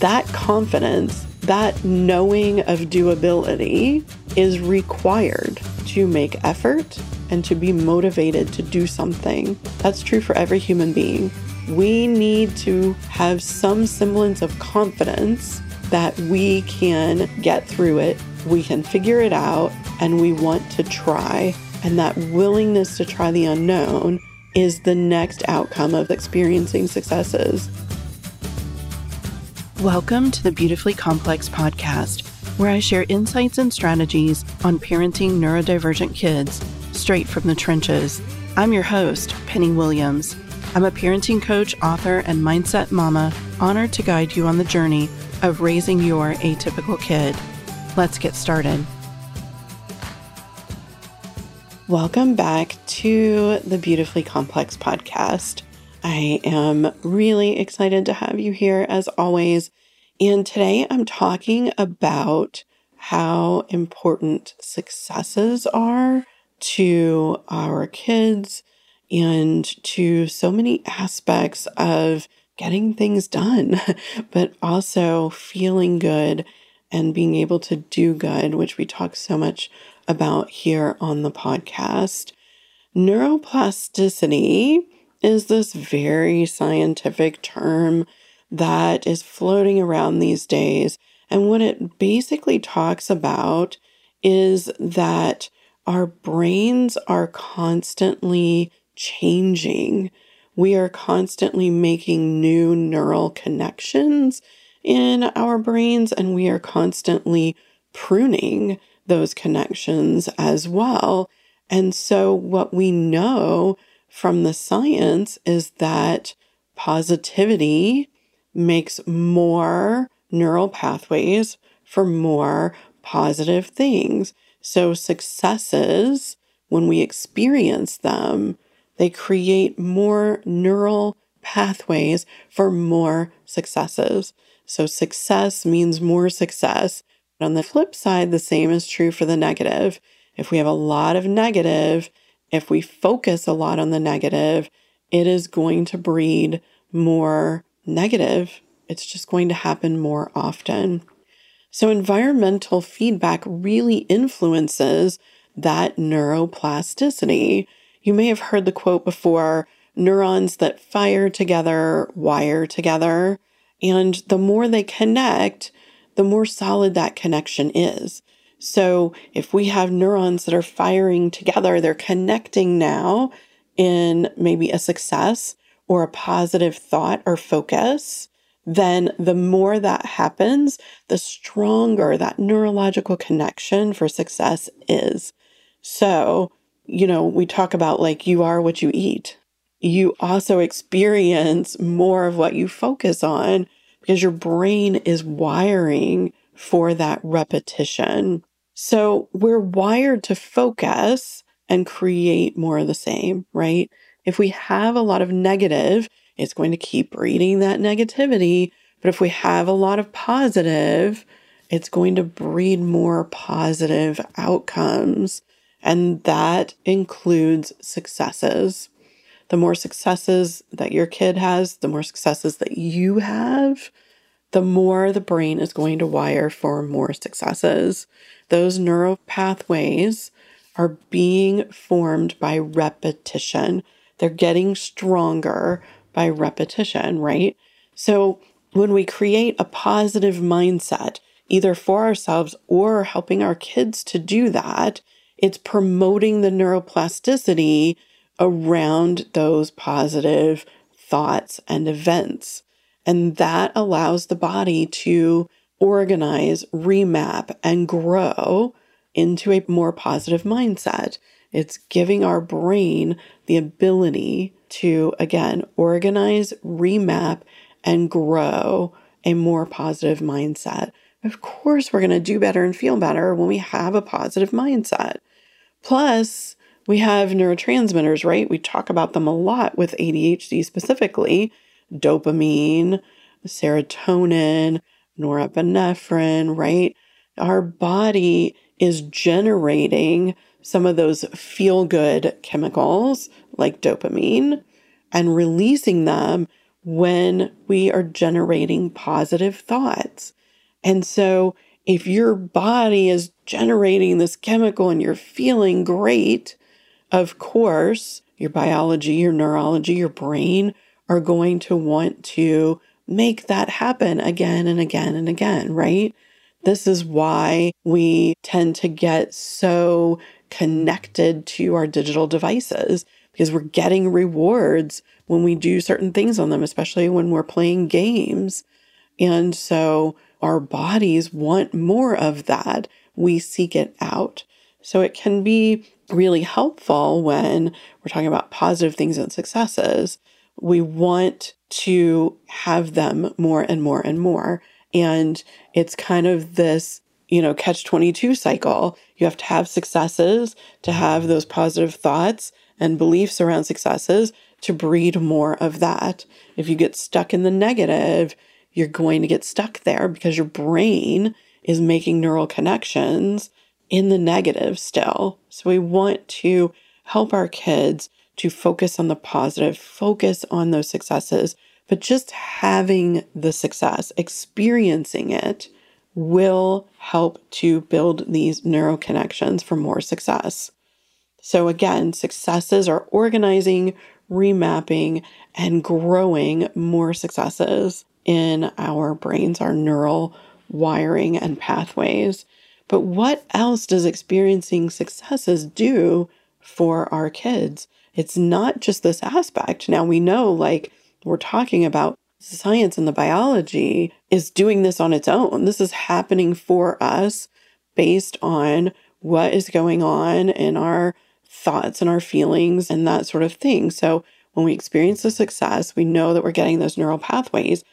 that confidence, that knowing of doability is required to make effort and to be motivated to do something. That's true for every human being. We need to have some semblance of confidence that we can get through it, we can figure it out, and we want to try. And that willingness to try the unknown is the next outcome of experiencing successes. Welcome to the Beautifully Complex podcast, where I share insights and strategies on parenting neurodivergent kids straight from the trenches. I'm your host, Penny Williams. I'm a parenting coach, author, and mindset mama, honored to guide you on the journey of raising your atypical kid. Let's get started. Welcome back to the Beautifully Complex podcast. I am really excited to have you here as always. And today I'm talking about how important successes are to our kids and to so many aspects of getting things done, but also feeling good and being able to do good, which we talk so much about here on the podcast. Neuroplasticity is this very scientific term that is floating around these days. And what it basically talks about is that our brains are constantly changing. We are constantly making new neural connections in our brains, and we are constantly pruning those connections as well. And so, what we know from the science is that positivity makes more neural pathways for more positive things. So, successes, when we experience them, they create more neural pathways for more successes. So, success means more success. On the flip side, the same is true for the negative. If we have a lot of negative, if we focus a lot on the negative, it is going to breed more negative. It's just going to happen more often. So, environmental feedback really influences that neuroplasticity. You may have heard the quote before neurons that fire together wire together. And the more they connect, the more solid that connection is. So if we have neurons that are firing together, they're connecting now in maybe a success or a positive thought or focus, then the more that happens, the stronger that neurological connection for success is. So, you know, we talk about like you are what you eat. You also experience more of what you focus on because your brain is wiring for that repetition. So we're wired to focus and create more of the same, right? If we have a lot of negative, it's going to keep breeding that negativity. But if we have a lot of positive, it's going to breed more positive outcomes. And that includes successes the more successes that your kid has, the more successes that you have, the more the brain is going to wire for more successes. Those neural pathways are being formed by repetition. They're getting stronger by repetition, right? So when we create a positive mindset, either for ourselves or helping our kids to do that, it's promoting the neuroplasticity around those positive thoughts and events. And that allows the body to organize, remap, and grow into a more positive mindset. It's giving our brain the ability to, again, organize, remap, and grow a more positive mindset. Of course, we're going to do better and feel better when we have a positive mindset. Plus, we have neurotransmitters, right? We talk about them a lot with ADHD specifically dopamine, serotonin, norepinephrine, right? Our body is generating some of those feel good chemicals like dopamine and releasing them when we are generating positive thoughts. And so, if your body is generating this chemical and you're feeling great, of course, your biology, your neurology, your brain are going to want to make that happen again and again and again, right? This is why we tend to get so connected to our digital devices because we're getting rewards when we do certain things on them, especially when we're playing games. And so our bodies want more of that. We seek it out. So it can be really helpful when we're talking about positive things and successes. We want to have them more and more and more. And it's kind of this, you know, catch 22 cycle. You have to have successes to have those positive thoughts and beliefs around successes to breed more of that. If you get stuck in the negative, you're going to get stuck there because your brain is making neural connections in the negative still. So we want to help our kids to focus on the positive, focus on those successes, but just having the success, experiencing it, will help to build these neural connections for more success. So, again, successes are organizing, remapping, and growing more successes in our brains, our neural wiring and pathways. But what else does experiencing successes do for our kids? It's not just this aspect. Now we know, like, we're talking about science and the biology is doing this on its own. This is happening for us based on what is going on in our thoughts and our feelings and that sort of thing. So when we experience the success, we know that we're getting those neural pathways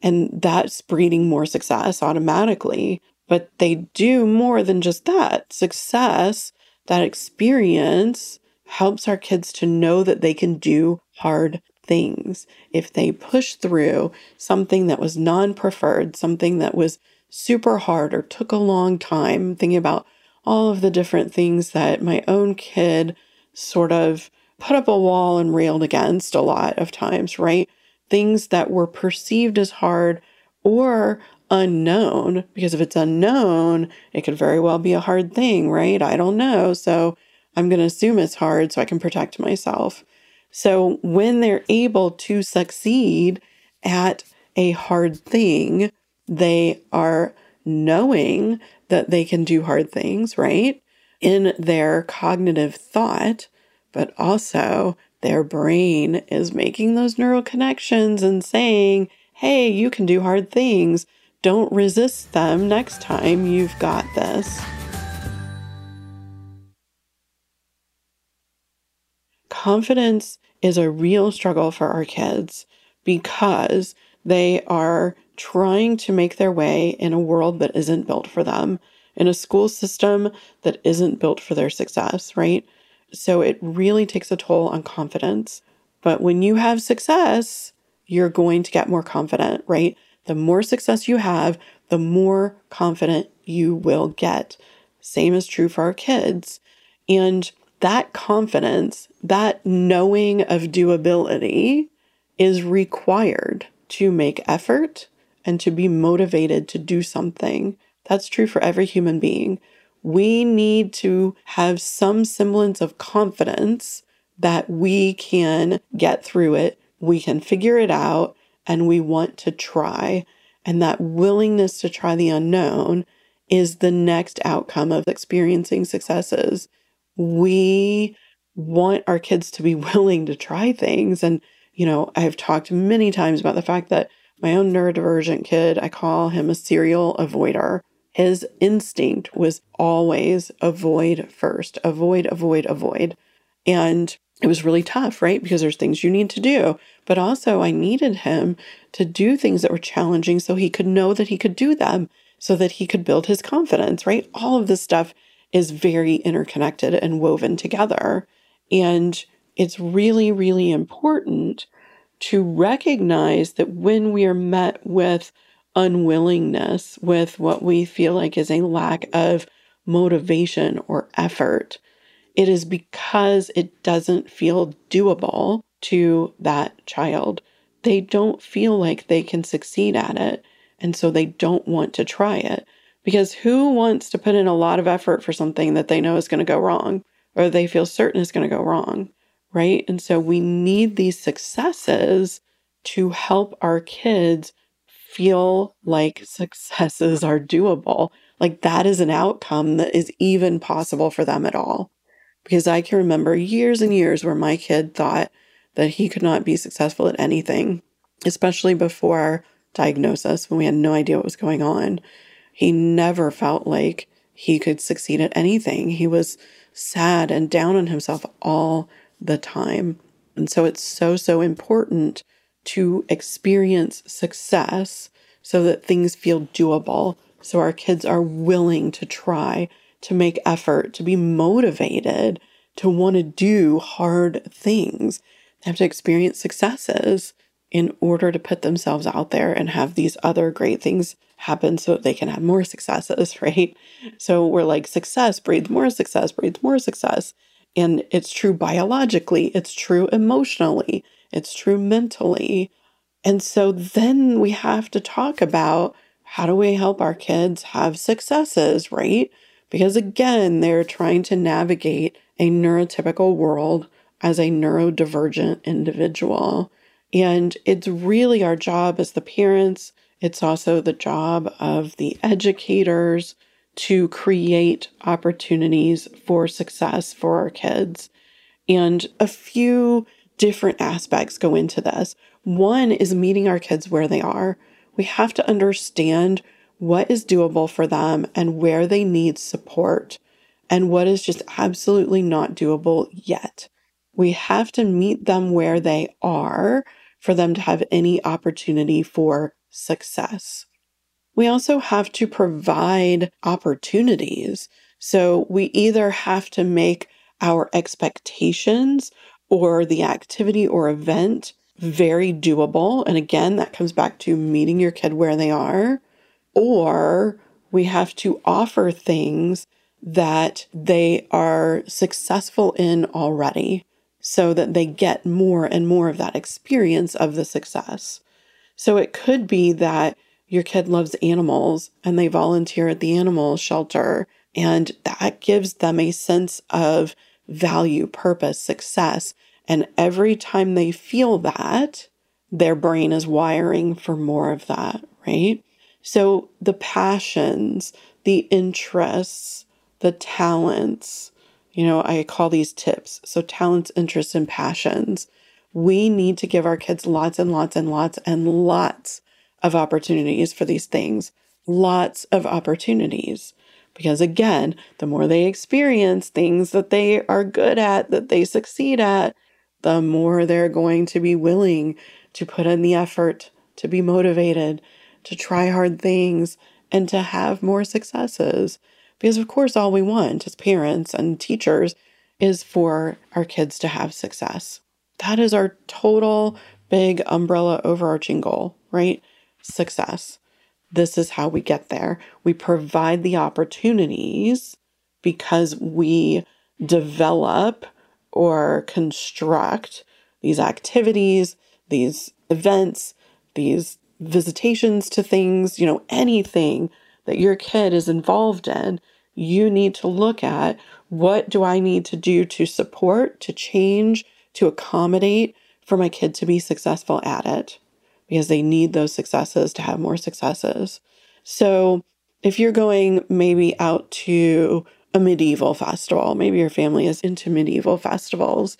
and that's breeding more success automatically. But they do more than just that. Success, that experience, helps our kids to know that they can do hard things. If they push through something that was non preferred, something that was super hard or took a long time, thinking about all of the different things that my own kid sort of put up a wall and railed against a lot of times, right? Things that were perceived as hard or unknown because if it's unknown, it could very well be a hard thing, right? I don't know. So I'm going to assume it's hard so I can protect myself. So when they're able to succeed at a hard thing, they are knowing that they can do hard things, right? In their cognitive thought, but also their brain is making those neural connections and saying, hey, you can do hard things. Don't resist them next time. You've got this. Confidence is a real struggle for our kids because they are trying to make their way in a world that isn't built for them, in a school system that isn't built for their success, right? So it really takes a toll on confidence. But when you have success, you're going to get more confident, right? The more success you have, the more confident you will get. Same is true for our kids. And that confidence, that knowing of doability is required to make effort and to be motivated to do something. That's true for every human being. We need to have some semblance of confidence that we can get through it, we can figure it out, and we want to try. And that willingness to try the unknown is the next outcome of experiencing successes. We want our kids to be willing to try things. And, you know, I've talked many times about the fact that my own neurodivergent kid, I call him a serial avoider. His instinct was always avoid first, avoid, avoid, avoid. And it was really tough, right? Because there's things you need to do. But also, I needed him to do things that were challenging so he could know that he could do them, so that he could build his confidence, right? All of this stuff is very interconnected and woven together. And it's really, really important to recognize that when we are met with unwillingness, with what we feel like is a lack of motivation or effort, it is because it doesn't feel doable to that child. they don't feel like they can succeed at it. And so they don't want to try it. Because who wants to put in a lot of effort for something that they know is going to go wrong or they feel certain is going to go wrong? Right. And so we need these successes to help our kids feel like successes are doable. Like that is an outcome that is even possible for them at all. Because I can remember years and years where my kid thought that he could not be successful at anything, especially before diagnosis when we had no idea what was going on. He never felt like he could succeed at anything. He was sad and down on himself all the time. And so it's so, so important to experience success so that things feel doable. So our kids are willing to try, to make effort, to be motivated, to want to do hard things. They have to experience successes in order to put themselves out there and have these other great things happen so that they can have more successes, right? So we're like, success breeds more success, breeds more success. And it's true biologically, it's true emotionally, it's true mentally. And so then we have to talk about how do we help our kids have successes, right? Because again, they're trying to navigate a neurotypical world as a neurodivergent individual. And it's really our job as the parents, it's also the job of the educators to create opportunities for success for our kids. And a few different aspects go into this. One is meeting our kids where they are. We have to understand what is doable for them and where they need support and what is just absolutely not doable yet. We have to meet them where they are for them to have any opportunity for success. We also have to provide opportunities. So we either have to make our expectations or the activity or event very doable. And again, that comes back to meeting your kid where they are. Or we have to offer things that they are successful in already so that they get more and more of that experience of the success. So it could be that your kid loves animals and they volunteer at the animal shelter, and that gives them a sense of value, purpose, success. And every time they feel that, their brain is wiring for more of that, right? So the passions, the interests, the talents, you know, I call these tips. So talents, interests, and passions. We need to give our kids lots and lots and lots and lots of opportunities for these things. Lots of opportunities. Because again, the more they experience things that they are good at, that they succeed at, the more they're going to be willing to put in the effort, to be motivated, to try hard things, and to have more successes. Because, of course, all we want as parents and teachers is for our kids to have success. That is our total big umbrella overarching goal, right? Success. This is how we get there. We provide the opportunities because we develop or construct these activities, these events, these visitations to things, you know, anything that your kid is involved in, you need to look at what do I need to do to support, to change, to accommodate for my kid to be successful at it because they need those successes to have more successes. So, if you're going maybe out to a medieval festival. Maybe your family is into medieval festivals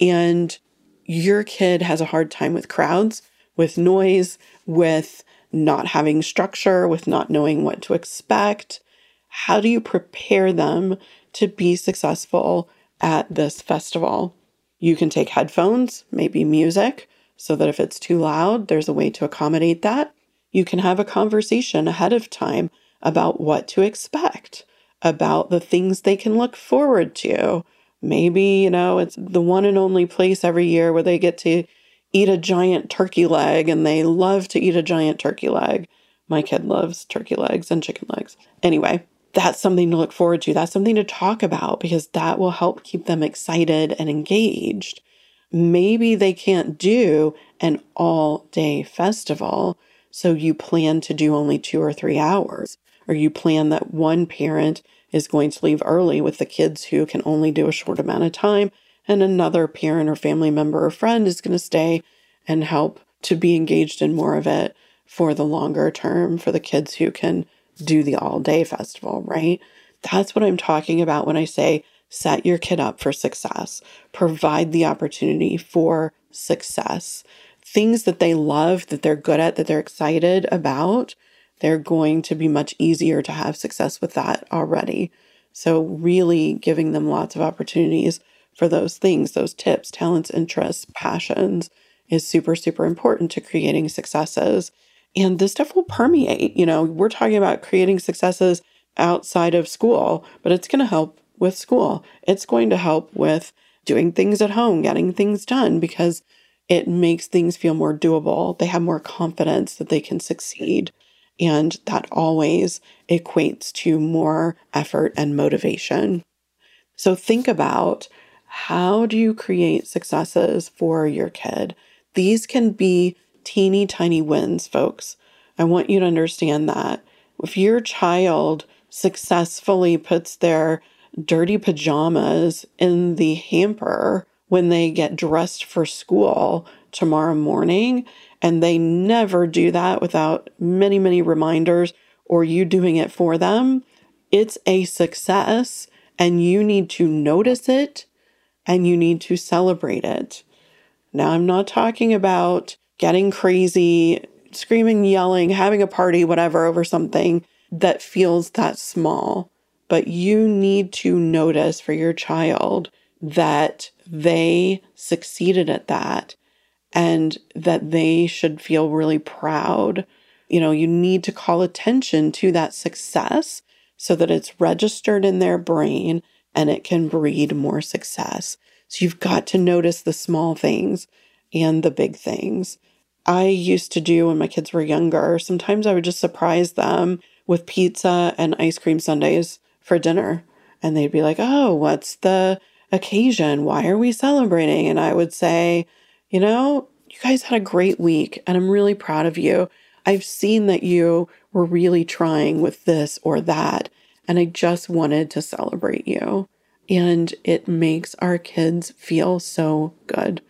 and your kid has a hard time with crowds, with noise, with not having structure, with not knowing what to expect. How do you prepare them to be successful at this festival? You can take headphones, maybe music, so that if it's too loud, there's a way to accommodate that. You can have a conversation ahead of time about what to expect about the things they can look forward to. Maybe, you know, it's the one and only place every year where they get to eat a giant turkey leg and they love to eat a giant turkey leg. My kid loves turkey legs and chicken legs. Anyway, that's something to look forward to. That's something to talk about because that will help keep them excited and engaged. maybe they can't do an all day festival. So you plan to do only two or three hours, or you plan that one parent is going to leave early with the kids who can only do a short amount of time, and another parent or family member or friend is going to stay and help to be engaged in more of it for the longer term for the kids who can do the all day festival, right? That's what I'm talking about when I say set your kid up for success, provide the opportunity for success. Things that they love, that they're good at, that they're excited about, they're going to be much easier to have success with that already. So, really giving them lots of opportunities for those things, those tips, talents, interests, passions is super, super important to creating successes. And this stuff will permeate. You know, we're talking about creating successes outside of school, but it's going to help with school. It's going to help with doing things at home, getting things done because it makes things feel more doable. They have more confidence that they can succeed. And that always equates to more effort and motivation. So think about how do you create successes for your kid? These can be teeny tiny wins, folks. I want you to understand that. If your child successfully puts their dirty pajamas in the hamper when they get dressed for school tomorrow morning, and they never do that without many, many reminders or you doing it for them, it's a success and you need to notice it and you need to celebrate it. Now, I'm not talking about getting crazy, screaming, yelling, having a party, whatever, over something that feels that small. But you need to notice for your child that they succeeded at that and that they should feel really proud. You know, you need to call attention to that success so that it's registered in their brain and it can breed more success. So you've got to notice the small things and the big things. I used to do when my kids were younger, sometimes I would just surprise them with pizza and ice cream sundaes for dinner. And they'd be like, Oh, what's the occasion? Why are we celebrating? And I would say, You know, you guys had a great week and I'm really proud of you. I've seen that you were really trying with this or that. And I just wanted to celebrate you. And it makes our kids feel so good.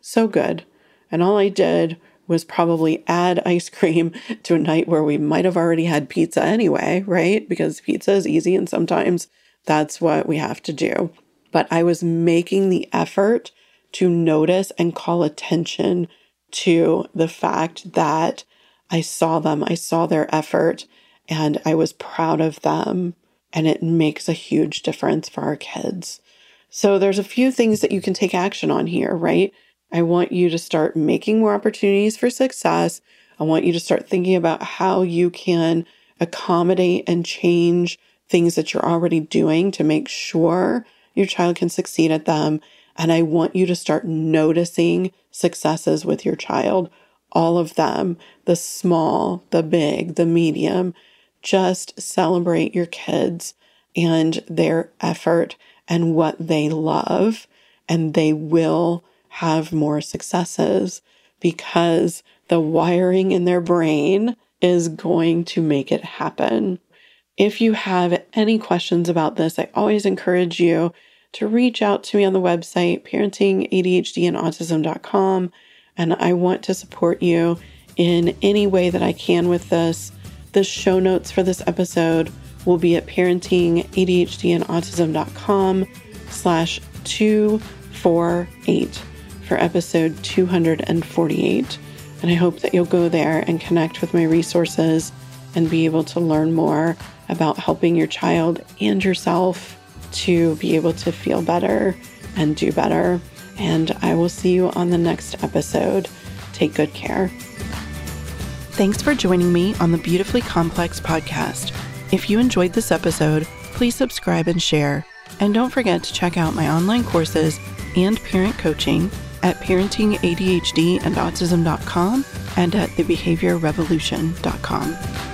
So good. And all I did was probably add ice cream to a night where we might have already had pizza anyway, right? Because pizza is easy and sometimes that's what we have to do. But I was making the effort to notice and call attention to the fact that I saw them, I saw their effort, and I was proud of them and it makes a huge difference for our kids. So there's a few things that you can take action on here, right? I want you to start making more opportunities for success. I want you to start thinking about how you can accommodate and change things that you're already doing to make sure your child can succeed at them. And I want you to start noticing successes with your child, all of them the small, the big, the medium, just celebrate your kids and their effort and what they love, and they will have more successes because the wiring in their brain is going to make it happen. If you have any questions about this, I always encourage you to reach out to me on the website, parentingadhdandautism.com. And I want to support you in any way that I can with this. The show notes for this episode will be at parentingadhdandautism.com slash 248 for episode 248. And I hope that you'll go there and connect with my resources and be able to learn more about helping your child and yourself to be able to feel better and do better. And I will see you on the next episode. Take good care. Thanks for joining me on the Beautifully Complex podcast. If you enjoyed this episode, please subscribe and share. And don't forget to check out my online courses and parent coaching at parentingadhdandautism.com and at thebehaviorrevolution.com.